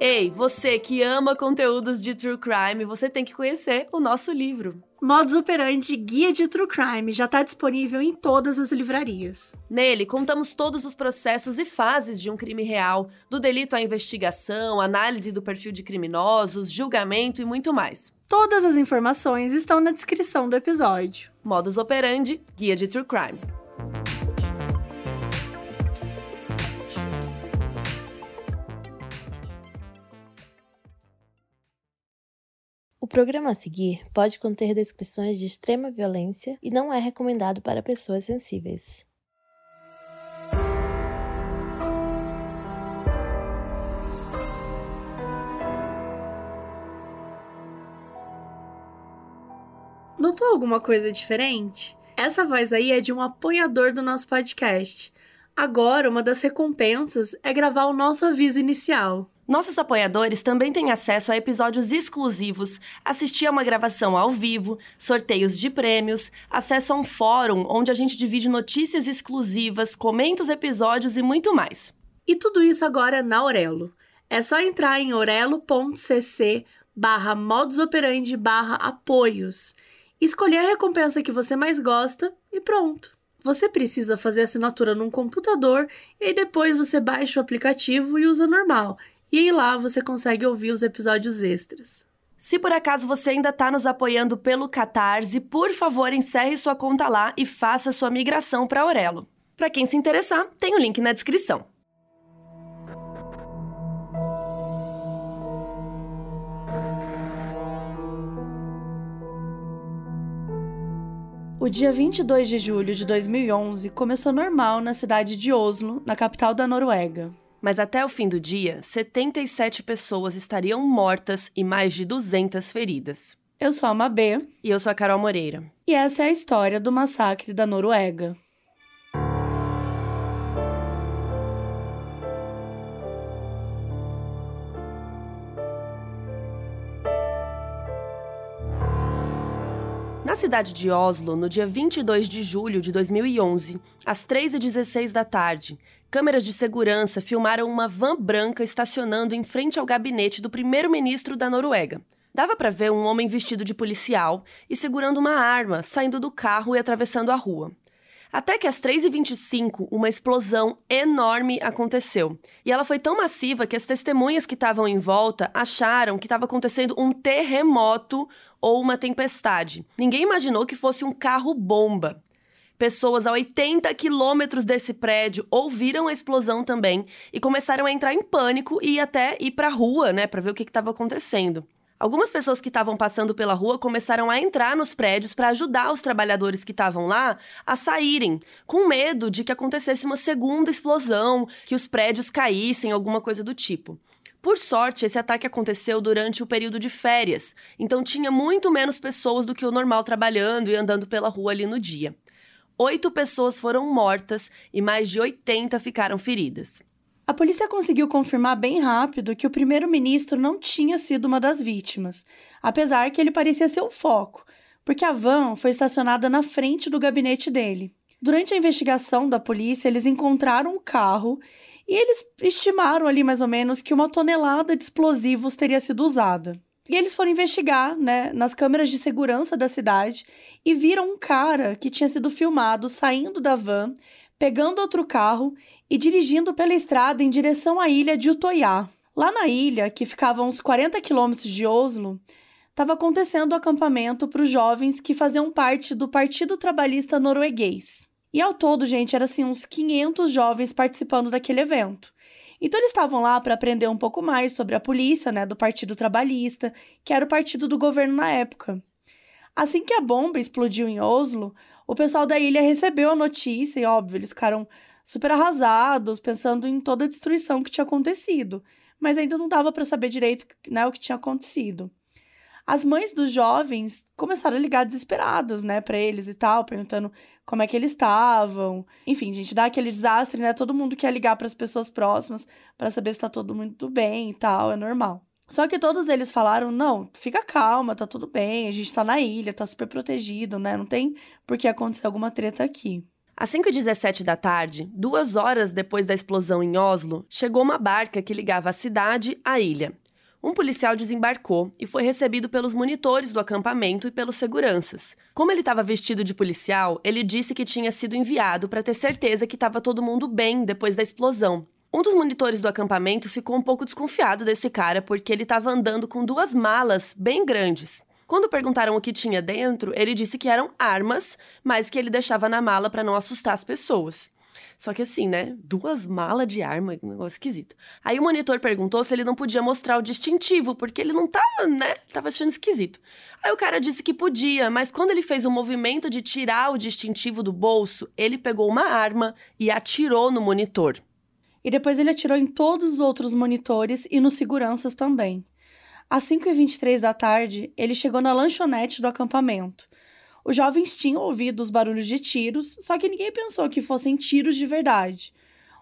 Ei, você que ama conteúdos de true crime, você tem que conhecer o nosso livro. Modus Operandi Guia de True Crime já está disponível em todas as livrarias. Nele, contamos todos os processos e fases de um crime real, do delito à investigação, análise do perfil de criminosos, julgamento e muito mais. Todas as informações estão na descrição do episódio. Modus Operandi Guia de True Crime. O programa a seguir pode conter descrições de extrema violência e não é recomendado para pessoas sensíveis. Notou alguma coisa diferente? Essa voz aí é de um apoiador do nosso podcast. Agora, uma das recompensas é gravar o nosso aviso inicial. Nossos apoiadores também têm acesso a episódios exclusivos, assistir a uma gravação ao vivo, sorteios de prêmios, acesso a um fórum onde a gente divide notícias exclusivas, comenta os episódios e muito mais. E tudo isso agora na Aurelo. É só entrar em orelo.cc barra modusoperandi barra apoios, escolher a recompensa que você mais gosta e pronto. Você precisa fazer assinatura num computador e depois você baixa o aplicativo e usa normal. E aí lá você consegue ouvir os episódios extras. Se por acaso você ainda está nos apoiando pelo Catarse, por favor encerre sua conta lá e faça sua migração para Aurelo. Para quem se interessar, tem o link na descrição. O dia 22 de julho de 2011 começou normal na cidade de Oslo, na capital da Noruega. Mas até o fim do dia, 77 pessoas estariam mortas e mais de 200 feridas. Eu sou a Mabê. E eu sou a Carol Moreira. E essa é a história do massacre da Noruega. Na cidade de Oslo, no dia 22 de julho de 2011, às 3h16 da tarde, câmeras de segurança filmaram uma van branca estacionando em frente ao gabinete do primeiro-ministro da Noruega. Dava para ver um homem vestido de policial e segurando uma arma saindo do carro e atravessando a rua. Até que às 3h25, uma explosão enorme aconteceu. E ela foi tão massiva que as testemunhas que estavam em volta acharam que estava acontecendo um terremoto ou uma tempestade. Ninguém imaginou que fosse um carro-bomba. Pessoas a 80 quilômetros desse prédio ouviram a explosão também e começaram a entrar em pânico e até ir para a rua, né, para ver o que estava acontecendo. Algumas pessoas que estavam passando pela rua começaram a entrar nos prédios para ajudar os trabalhadores que estavam lá a saírem, com medo de que acontecesse uma segunda explosão, que os prédios caíssem, alguma coisa do tipo. Por sorte, esse ataque aconteceu durante o período de férias, então tinha muito menos pessoas do que o normal trabalhando e andando pela rua ali no dia. Oito pessoas foram mortas e mais de 80 ficaram feridas. A polícia conseguiu confirmar bem rápido que o primeiro-ministro não tinha sido uma das vítimas, apesar que ele parecia ser o foco, porque a van foi estacionada na frente do gabinete dele. Durante a investigação da polícia, eles encontraram o carro e eles estimaram ali mais ou menos que uma tonelada de explosivos teria sido usada. E eles foram investigar, né, nas câmeras de segurança da cidade e viram um cara que tinha sido filmado saindo da van, pegando outro carro e dirigindo pela estrada em direção à ilha de Utoyá. Lá na ilha, que ficava a uns 40 quilômetros de Oslo, estava acontecendo o acampamento para os jovens que faziam parte do Partido Trabalhista Norueguês. E ao todo, gente, era assim uns 500 jovens participando daquele evento. Então eles estavam lá para aprender um pouco mais sobre a polícia, né, do Partido Trabalhista, que era o partido do governo na época. Assim que a bomba explodiu em Oslo, o pessoal da ilha recebeu a notícia e, óbvio, eles ficaram super arrasados, pensando em toda a destruição que tinha acontecido, mas ainda não dava para saber direito né, o que tinha acontecido. As mães dos jovens começaram a ligar desesperadas, né, para eles e tal, perguntando como é que eles estavam. Enfim, gente, dá aquele desastre, né? Todo mundo quer ligar para as pessoas próximas para saber se tá todo mundo bem e tal, é normal. Só que todos eles falaram: não, fica calma, tá tudo bem, a gente tá na ilha, tá super protegido, né? Não tem por que acontecer alguma treta aqui. Às 5h17 da tarde, duas horas depois da explosão em Oslo, chegou uma barca que ligava a cidade à ilha. Um policial desembarcou e foi recebido pelos monitores do acampamento e pelos seguranças. Como ele estava vestido de policial, ele disse que tinha sido enviado para ter certeza que estava todo mundo bem depois da explosão. Um dos monitores do acampamento ficou um pouco desconfiado desse cara porque ele estava andando com duas malas bem grandes. Quando perguntaram o que tinha dentro, ele disse que eram armas, mas que ele deixava na mala para não assustar as pessoas. Só que assim, né? Duas malas de arma, um negócio esquisito. Aí o monitor perguntou se ele não podia mostrar o distintivo, porque ele não tava, né? Tava achando esquisito. Aí o cara disse que podia, mas quando ele fez o movimento de tirar o distintivo do bolso, ele pegou uma arma e atirou no monitor. E depois ele atirou em todos os outros monitores e nos seguranças também. Às 5h23 da tarde, ele chegou na lanchonete do acampamento. Os jovens tinham ouvido os barulhos de tiros, só que ninguém pensou que fossem tiros de verdade.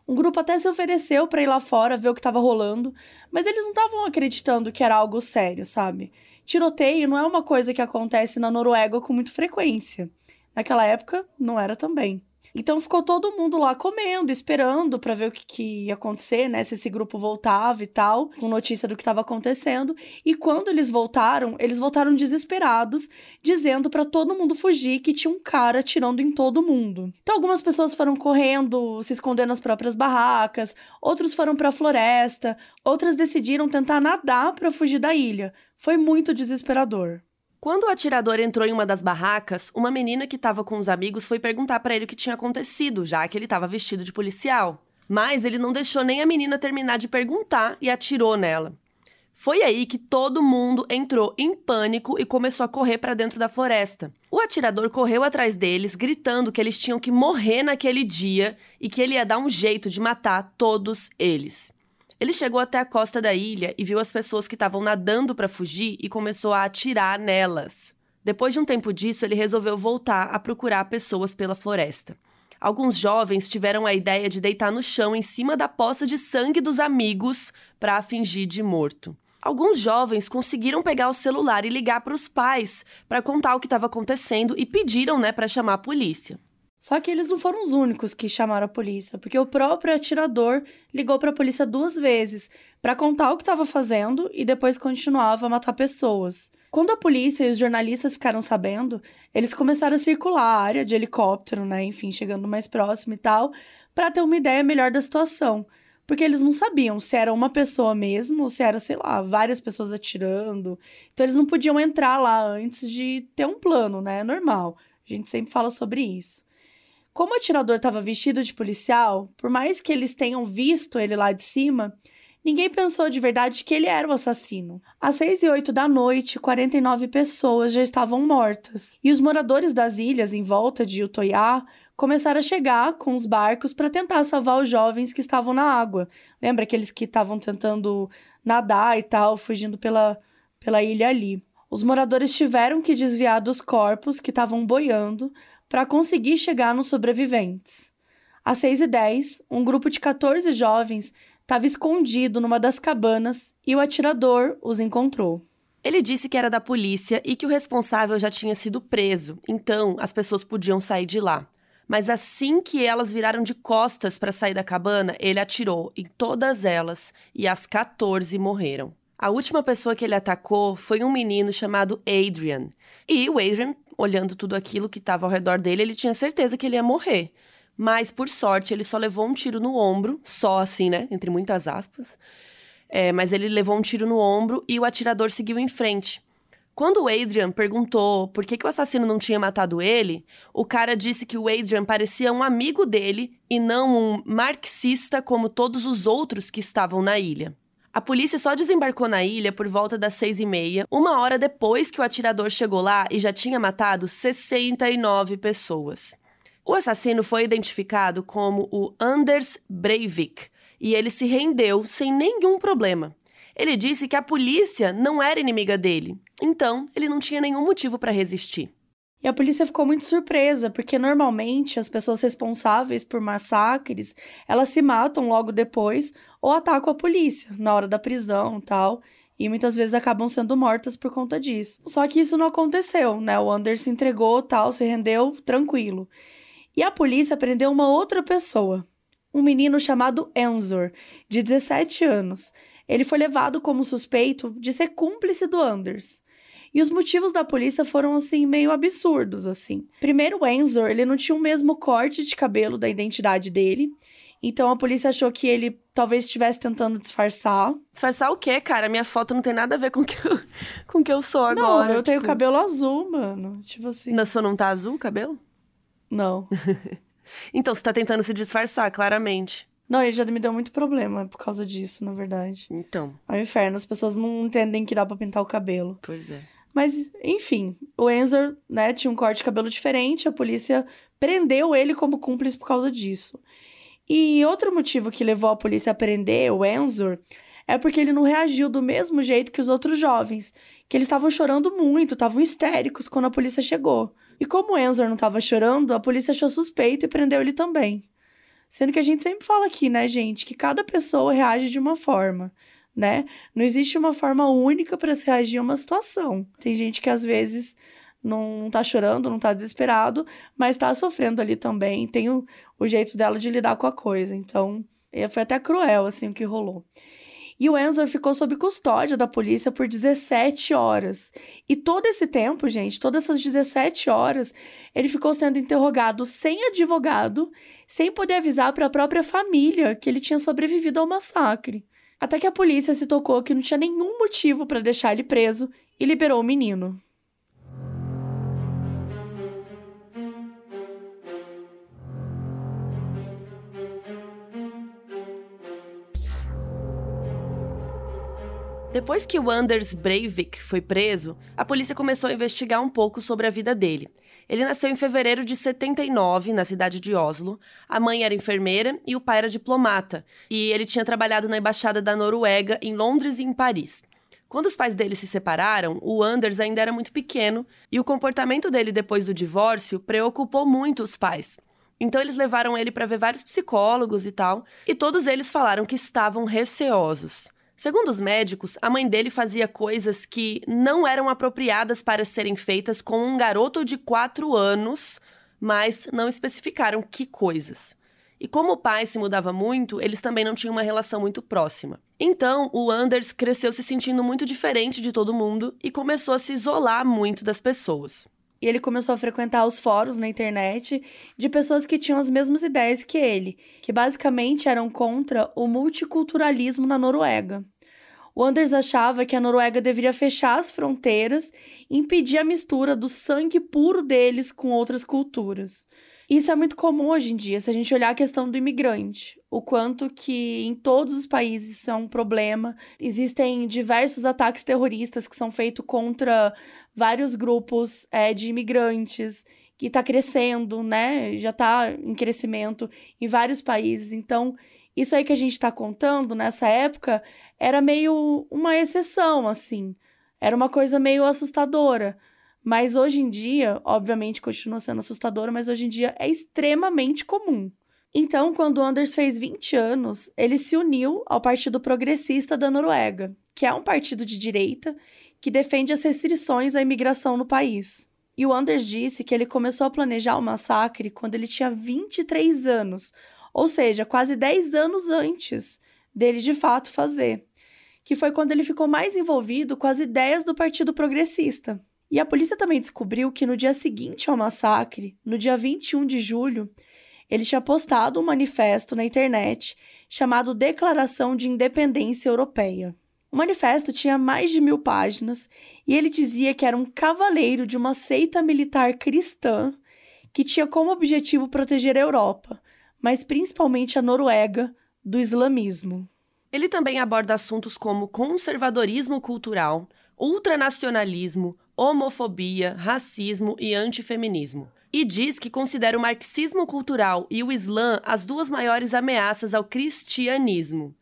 Um grupo até se ofereceu para ir lá fora ver o que estava rolando, mas eles não estavam acreditando que era algo sério, sabe? Tiroteio não é uma coisa que acontece na Noruega com muita frequência. Naquela época, não era também. Então ficou todo mundo lá comendo, esperando para ver o que, que, ia acontecer, né? Se esse grupo voltava e tal, com notícia do que estava acontecendo. E quando eles voltaram, eles voltaram desesperados, dizendo para todo mundo fugir que tinha um cara atirando em todo mundo. Então algumas pessoas foram correndo, se escondendo nas próprias barracas, outros foram para a floresta, outras decidiram tentar nadar para fugir da ilha. Foi muito desesperador. Quando o atirador entrou em uma das barracas, uma menina que estava com os amigos foi perguntar para ele o que tinha acontecido, já que ele estava vestido de policial. Mas ele não deixou nem a menina terminar de perguntar e atirou nela. Foi aí que todo mundo entrou em pânico e começou a correr para dentro da floresta. O atirador correu atrás deles, gritando que eles tinham que morrer naquele dia e que ele ia dar um jeito de matar todos eles. Ele chegou até a costa da ilha e viu as pessoas que estavam nadando para fugir e começou a atirar nelas. Depois de um tempo disso, ele resolveu voltar a procurar pessoas pela floresta. Alguns jovens tiveram a ideia de deitar no chão em cima da poça de sangue dos amigos para fingir de morto. Alguns jovens conseguiram pegar o celular e ligar para os pais para contar o que estava acontecendo e pediram, né, para chamar a polícia. Só que eles não foram os únicos que chamaram a polícia, porque o próprio atirador ligou para a polícia duas vezes para contar o que estava fazendo e depois continuava a matar pessoas. Quando a polícia e os jornalistas ficaram sabendo, eles começaram a circular a área de helicóptero, né, enfim, chegando mais próximo e tal, para ter uma ideia melhor da situação, porque eles não sabiam se era uma pessoa mesmo ou se era, sei lá, várias pessoas atirando. Então eles não podiam entrar lá antes de ter um plano, né? Normal. A gente sempre fala sobre isso. Como o atirador estava vestido de policial, por mais que eles tenham visto ele lá de cima, ninguém pensou de verdade que ele era o assassino. Às 6 e 8 da noite, 49 pessoas já estavam mortas. E os moradores das ilhas em volta de Utoiá começaram a chegar com os barcos para tentar salvar os jovens que estavam na água. Lembra aqueles que estavam tentando nadar e tal, fugindo pela, pela ilha ali. Os moradores tiveram que desviar dos corpos que estavam boiando para conseguir chegar nos sobreviventes. Às 6h10, um grupo de 14 jovens estava escondido numa das cabanas e o atirador os encontrou. Ele disse que era da polícia e que o responsável já tinha sido preso, então as pessoas podiam sair de lá. Mas assim que elas viraram de costas para sair da cabana, ele atirou em todas elas e as 14 morreram. A última pessoa que ele atacou foi um menino chamado Adrian. E o Adrian olhando tudo aquilo que estava ao redor dele, ele tinha certeza que ele ia morrer. Mas, por sorte, ele só levou um tiro no ombro, só assim, né? Entre muitas aspas. É, mas ele levou um tiro no ombro e o atirador seguiu em frente. Quando o Adrian perguntou por que, que o assassino não tinha matado ele, o cara disse que o Adrian parecia um amigo dele e não um marxista como todos os outros que estavam na ilha. A polícia só desembarcou na ilha por volta das seis e meia, uma hora depois que o atirador chegou lá e já tinha matado 69 pessoas. O assassino foi identificado como o Anders Breivik e ele se rendeu sem nenhum problema. Ele disse que a polícia não era inimiga dele, então ele não tinha nenhum motivo para resistir. E a polícia ficou muito surpresa, porque normalmente as pessoas responsáveis por massacres, elas se matam logo depois ou atacam a polícia na hora da prisão, tal, e muitas vezes acabam sendo mortas por conta disso. Só que isso não aconteceu, né? O Anders se entregou, tal, se rendeu tranquilo. E a polícia prendeu uma outra pessoa, um menino chamado Enzor, de 17 anos. Ele foi levado como suspeito de ser cúmplice do Anders. E os motivos da polícia foram assim meio absurdos assim. Primeiro, o Enzor, ele não tinha o mesmo corte de cabelo da identidade dele. Então a polícia achou que ele talvez estivesse tentando disfarçar. Disfarçar o quê, cara? Minha foto não tem nada a ver com o que eu, com o que eu sou agora. Não, eu tenho tipo... cabelo azul, mano. Tipo assim. Na sua não tá azul o cabelo? Não. então, você tá tentando se disfarçar, claramente. Não, ele já me deu muito problema por causa disso, na verdade. Então. É um inferno, as pessoas não entendem que dá pra pintar o cabelo. Pois é. Mas, enfim, o Enzor, né, tinha um corte de cabelo diferente, a polícia prendeu ele como cúmplice por causa disso. E outro motivo que levou a polícia a prender o Enzor é porque ele não reagiu do mesmo jeito que os outros jovens, que eles estavam chorando muito, estavam histéricos quando a polícia chegou. E como o Enzor não estava chorando, a polícia achou suspeito e prendeu ele também. Sendo que a gente sempre fala aqui, né, gente, que cada pessoa reage de uma forma né? Não existe uma forma única para se reagir a uma situação. Tem gente que às vezes não tá chorando, não tá desesperado, mas tá sofrendo ali também, tem o, o jeito dela de lidar com a coisa. Então, foi até cruel assim o que rolou. E o Enzor ficou sob custódia da polícia por 17 horas. E todo esse tempo, gente, todas essas 17 horas, ele ficou sendo interrogado sem advogado, sem poder avisar para a própria família que ele tinha sobrevivido ao massacre. Até que a polícia se tocou que não tinha nenhum motivo para deixar ele preso e liberou o menino. Depois que o Anders Breivik foi preso, a polícia começou a investigar um pouco sobre a vida dele. Ele nasceu em fevereiro de 79, na cidade de Oslo. A mãe era enfermeira e o pai era diplomata. E ele tinha trabalhado na embaixada da Noruega em Londres e em Paris. Quando os pais dele se separaram, o Anders ainda era muito pequeno e o comportamento dele depois do divórcio preocupou muito os pais. Então eles levaram ele para ver vários psicólogos e tal, e todos eles falaram que estavam receosos. Segundo os médicos, a mãe dele fazia coisas que não eram apropriadas para serem feitas com um garoto de 4 anos, mas não especificaram que coisas. E como o pai se mudava muito, eles também não tinham uma relação muito próxima. Então, o Anders cresceu se sentindo muito diferente de todo mundo e começou a se isolar muito das pessoas. E ele começou a frequentar os fóruns na internet de pessoas que tinham as mesmas ideias que ele, que basicamente eram contra o multiculturalismo na Noruega. O Anders achava que a Noruega deveria fechar as fronteiras e impedir a mistura do sangue puro deles com outras culturas. Isso é muito comum hoje em dia, se a gente olhar a questão do imigrante, o quanto que em todos os países isso é um problema. Existem diversos ataques terroristas que são feitos contra vários grupos é, de imigrantes, que está crescendo, né? Já está em crescimento em vários países. Então, isso aí que a gente está contando nessa época era meio uma exceção, assim. Era uma coisa meio assustadora. Mas hoje em dia, obviamente continua sendo assustadora, mas hoje em dia é extremamente comum. Então, quando Anders fez 20 anos, ele se uniu ao Partido Progressista da Noruega, que é um partido de direita que defende as restrições à imigração no país. E o Anders disse que ele começou a planejar o massacre quando ele tinha 23 anos, ou seja, quase 10 anos antes dele de fato fazer, que foi quando ele ficou mais envolvido com as ideias do Partido Progressista. E a polícia também descobriu que no dia seguinte ao massacre, no dia 21 de julho, ele tinha postado um manifesto na internet chamado Declaração de Independência Europeia. O manifesto tinha mais de mil páginas e ele dizia que era um cavaleiro de uma seita militar cristã que tinha como objetivo proteger a Europa, mas principalmente a Noruega, do islamismo. Ele também aborda assuntos como conservadorismo cultural, ultranacionalismo, homofobia, racismo e antifeminismo. E diz que considera o marxismo cultural e o Islã as duas maiores ameaças ao cristianismo.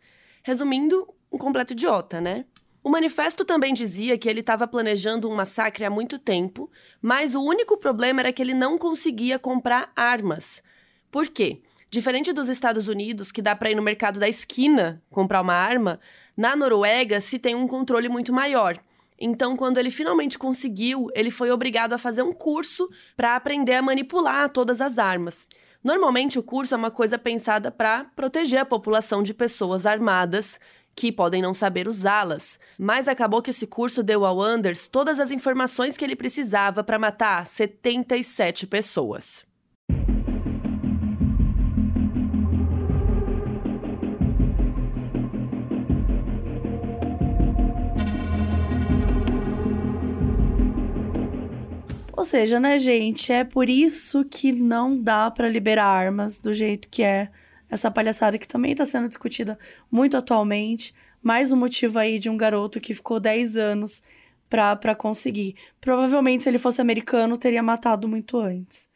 Resumindo, um completo idiota, né? O manifesto também dizia que ele estava planejando um massacre há muito tempo, mas o único problema era que ele não conseguia comprar armas. Por quê? Diferente dos Estados Unidos, que dá para ir no mercado da esquina comprar uma arma, na Noruega se tem um controle muito maior. Então, quando ele finalmente conseguiu, ele foi obrigado a fazer um curso para aprender a manipular todas as armas. Normalmente, o curso é uma coisa pensada para proteger a população de pessoas armadas que podem não saber usá-las. Mas acabou que esse curso deu ao Anders todas as informações que ele precisava para matar 77 pessoas. Ou seja, né, gente, é por isso que não dá para liberar armas do jeito que é essa palhaçada que também está sendo discutida muito atualmente. Mais um motivo aí de um garoto que ficou 10 anos para conseguir. Provavelmente, se ele fosse americano, teria matado muito antes.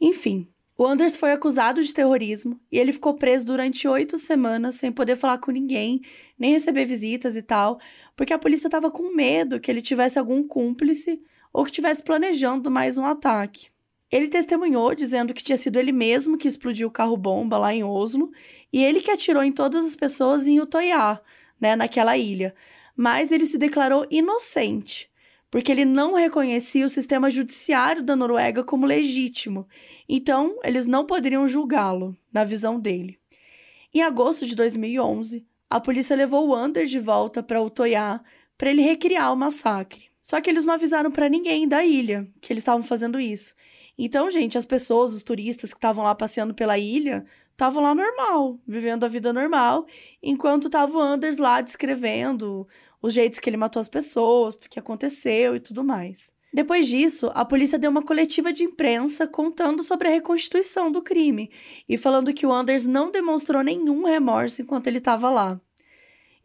Enfim, o Anders foi acusado de terrorismo e ele ficou preso durante oito semanas sem poder falar com ninguém, nem receber visitas e tal, porque a polícia estava com medo que ele tivesse algum cúmplice ou que estivesse planejando mais um ataque. Ele testemunhou dizendo que tinha sido ele mesmo que explodiu o carro-bomba lá em Oslo e ele que atirou em todas as pessoas em Utoya, né, naquela ilha. Mas ele se declarou inocente, porque ele não reconhecia o sistema judiciário da Noruega como legítimo. Então, eles não poderiam julgá-lo, na visão dele. Em agosto de 2011, a polícia levou o Anders de volta para Utoya para ele recriar o massacre. Só que eles não avisaram para ninguém da ilha que eles estavam fazendo isso. Então, gente, as pessoas, os turistas que estavam lá passeando pela ilha, estavam lá normal, vivendo a vida normal, enquanto tava o Anders lá descrevendo os jeitos que ele matou as pessoas, o que aconteceu e tudo mais. Depois disso, a polícia deu uma coletiva de imprensa contando sobre a reconstituição do crime e falando que o Anders não demonstrou nenhum remorso enquanto ele estava lá.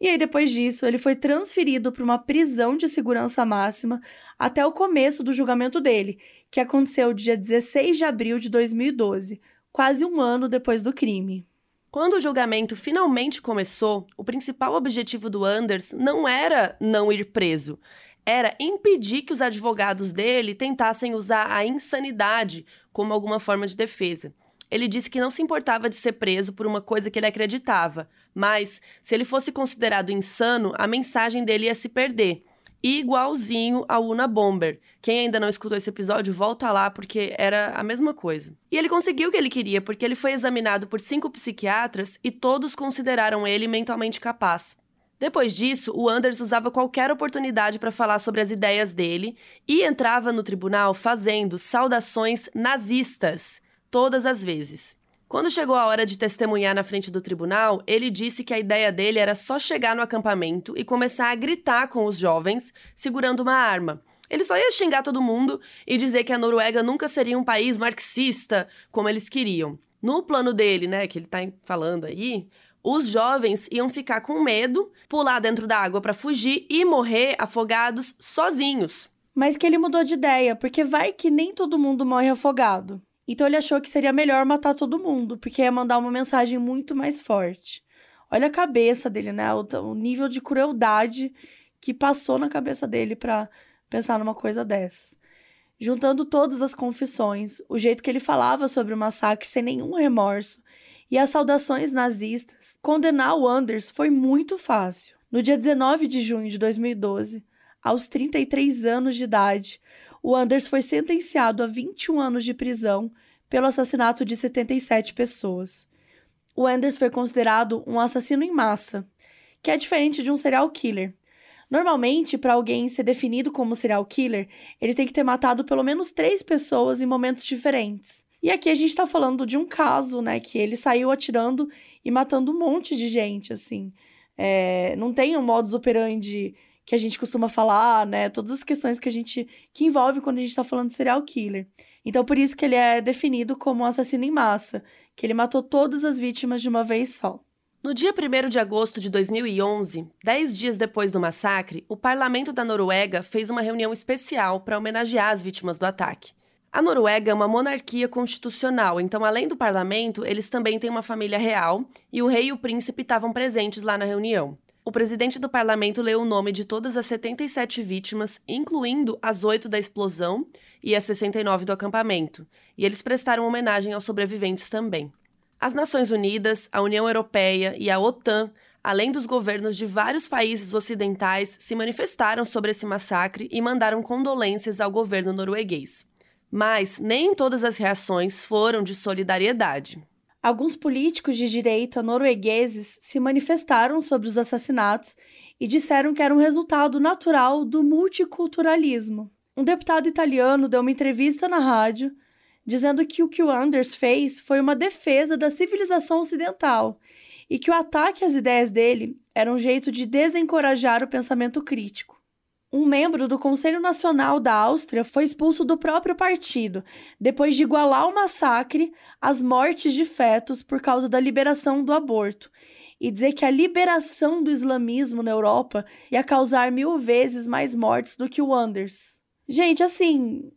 E aí, depois disso, ele foi transferido para uma prisão de segurança máxima até o começo do julgamento dele, que aconteceu dia 16 de abril de 2012, quase um ano depois do crime. Quando o julgamento finalmente começou, o principal objetivo do Anders não era não ir preso, era impedir que os advogados dele tentassem usar a insanidade como alguma forma de defesa. Ele disse que não se importava de ser preso por uma coisa que ele acreditava, mas se ele fosse considerado insano, a mensagem dele ia se perder. Igualzinho ao Una Bomber. Quem ainda não escutou esse episódio, volta lá porque era a mesma coisa. E ele conseguiu o que ele queria porque ele foi examinado por cinco psiquiatras e todos consideraram ele mentalmente capaz. Depois disso, o Anders usava qualquer oportunidade para falar sobre as ideias dele e entrava no tribunal fazendo saudações nazistas todas as vezes. Quando chegou a hora de testemunhar na frente do tribunal, ele disse que a ideia dele era só chegar no acampamento e começar a gritar com os jovens, segurando uma arma. Ele só ia xingar todo mundo e dizer que a Noruega nunca seria um país marxista como eles queriam. No plano dele, né, que ele tá falando aí, os jovens iam ficar com medo, pular dentro da água para fugir e morrer afogados sozinhos. Mas que ele mudou de ideia, porque vai que nem todo mundo morre afogado. Então ele achou que seria melhor matar todo mundo, porque ia mandar uma mensagem muito mais forte. Olha a cabeça dele, né? O, o nível de crueldade que passou na cabeça dele para pensar numa coisa dessas. Juntando todas as confissões, o jeito que ele falava sobre o massacre sem nenhum remorso e as saudações nazistas, condenar o Anders foi muito fácil. No dia 19 de junho de 2012, aos 33 anos de idade, o Anders foi sentenciado a 21 anos de prisão pelo assassinato de 77 pessoas. O Anders foi considerado um assassino em massa, que é diferente de um serial killer. Normalmente, para alguém ser definido como serial killer, ele tem que ter matado pelo menos três pessoas em momentos diferentes. E aqui a gente está falando de um caso, né, que ele saiu atirando e matando um monte de gente, assim. É, não tem um modus operandi que a gente costuma falar, né? Todas as questões que a gente que envolve quando a gente está falando de serial killer. Então por isso que ele é definido como um assassino em massa, que ele matou todas as vítimas de uma vez só. No dia 1 de agosto de 2011, dez dias depois do massacre, o parlamento da Noruega fez uma reunião especial para homenagear as vítimas do ataque. A Noruega é uma monarquia constitucional, então, além do parlamento, eles também têm uma família real e o rei e o príncipe estavam presentes lá na reunião. O presidente do parlamento leu o nome de todas as 77 vítimas, incluindo as oito da explosão e as 69 do acampamento, e eles prestaram homenagem aos sobreviventes também. As Nações Unidas, a União Europeia e a OTAN além dos governos de vários países ocidentais, se manifestaram sobre esse massacre e mandaram condolências ao governo norueguês. Mas nem todas as reações foram de solidariedade. Alguns políticos de direita noruegueses se manifestaram sobre os assassinatos e disseram que era um resultado natural do multiculturalismo. Um deputado italiano deu uma entrevista na rádio dizendo que o que o Anders fez foi uma defesa da civilização ocidental e que o ataque às ideias dele era um jeito de desencorajar o pensamento crítico. Um membro do Conselho Nacional da Áustria foi expulso do próprio partido depois de igualar o massacre às mortes de fetos por causa da liberação do aborto e dizer que a liberação do islamismo na Europa ia causar mil vezes mais mortes do que o Anders. Gente, assim,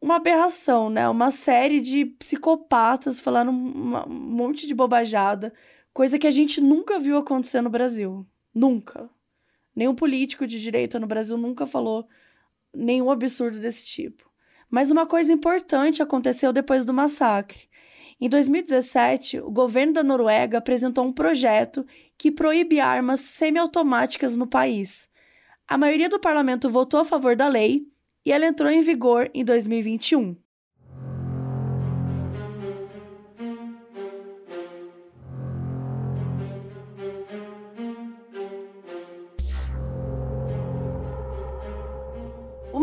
uma aberração, né? Uma série de psicopatas falando um monte de bobajada, coisa que a gente nunca viu acontecer no Brasil. Nunca. Nenhum político de direita no Brasil nunca falou nenhum absurdo desse tipo. Mas uma coisa importante aconteceu depois do massacre. Em 2017, o governo da Noruega apresentou um projeto que proíbe armas semiautomáticas no país. A maioria do parlamento votou a favor da lei e ela entrou em vigor em 2021.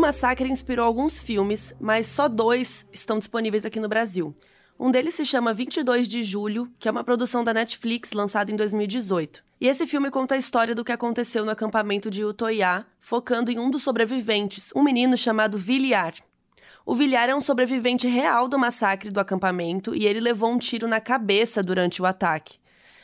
Massacre inspirou alguns filmes, mas só dois estão disponíveis aqui no Brasil. Um deles se chama 22 de Julho, que é uma produção da Netflix lançada em 2018. E esse filme conta a história do que aconteceu no acampamento de Utoiá, focando em um dos sobreviventes, um menino chamado Villiar. O Villiar é um sobrevivente real do massacre do acampamento e ele levou um tiro na cabeça durante o ataque.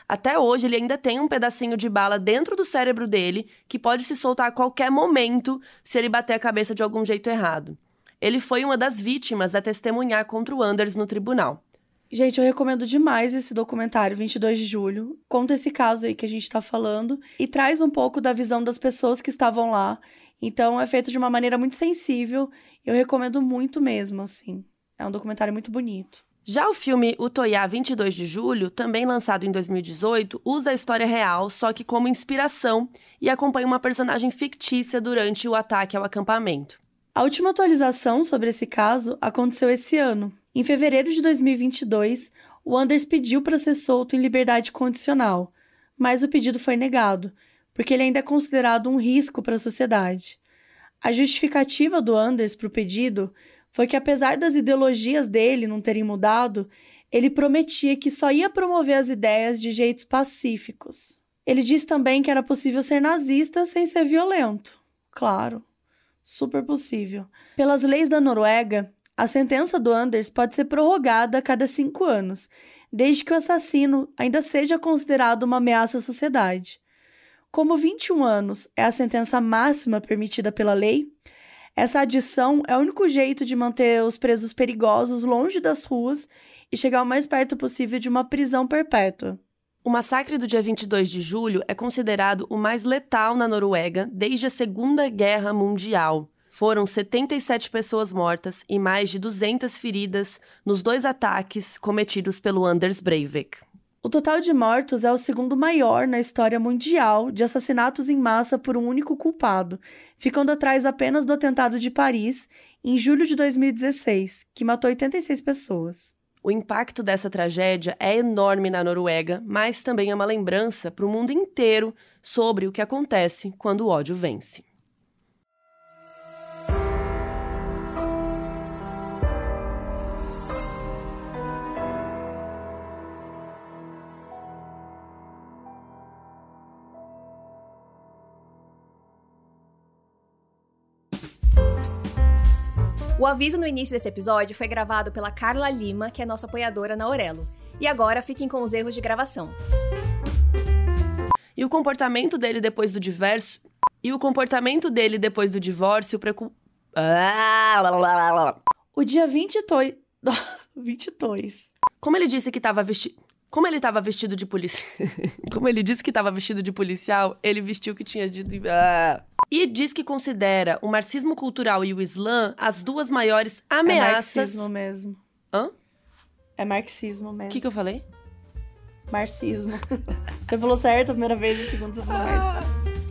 Até hoje, ele ainda tem um pedacinho de bala dentro do cérebro dele que pode se soltar a qualquer momento se ele bater a cabeça de algum jeito errado. Ele foi uma das vítimas a testemunhar contra o Anders no tribunal. Gente, eu recomendo demais esse documentário, 22 de julho. Conta esse caso aí que a gente tá falando e traz um pouco da visão das pessoas que estavam lá. Então, é feito de uma maneira muito sensível. Eu recomendo muito mesmo, assim. É um documentário muito bonito. Já o filme O Toyá 22 de Julho, também lançado em 2018, usa a história real, só que como inspiração, e acompanha uma personagem fictícia durante o ataque ao acampamento. A última atualização sobre esse caso aconteceu esse ano, em fevereiro de 2022, o Anders pediu para ser solto em liberdade condicional, mas o pedido foi negado, porque ele ainda é considerado um risco para a sociedade. A justificativa do Anders para o pedido foi que, apesar das ideologias dele não terem mudado, ele prometia que só ia promover as ideias de jeitos pacíficos. Ele disse também que era possível ser nazista sem ser violento. Claro, super possível. Pelas leis da Noruega, a sentença do Anders pode ser prorrogada a cada cinco anos, desde que o assassino ainda seja considerado uma ameaça à sociedade. Como 21 anos é a sentença máxima permitida pela lei, essa adição é o único jeito de manter os presos perigosos longe das ruas e chegar o mais perto possível de uma prisão perpétua. O massacre do dia 22 de julho é considerado o mais letal na Noruega desde a Segunda Guerra Mundial. Foram 77 pessoas mortas e mais de 200 feridas nos dois ataques cometidos pelo Anders Breivik. O total de mortos é o segundo maior na história mundial de assassinatos em massa por um único culpado, ficando atrás apenas do atentado de Paris, em julho de 2016, que matou 86 pessoas. O impacto dessa tragédia é enorme na Noruega, mas também é uma lembrança para o mundo inteiro sobre o que acontece quando o ódio vence. O aviso no início desse episódio foi gravado pela Carla Lima, que é nossa apoiadora na Aurelo. E agora fiquem com os erros de gravação. E o comportamento dele depois do divórcio. E o comportamento dele depois do divórcio preocupa. O dia 22. 22. Como ele disse que estava vestido. Como ele estava vestido de policial. Como ele disse que estava vestido de policial, ele vestiu o que tinha dito. Ah. E diz que considera o marxismo cultural e o Islã as duas maiores ameaças. É marxismo mesmo. Hã? É marxismo mesmo. O que, que eu falei? Marxismo. Você falou certo a primeira vez, a segunda você falou marxismo.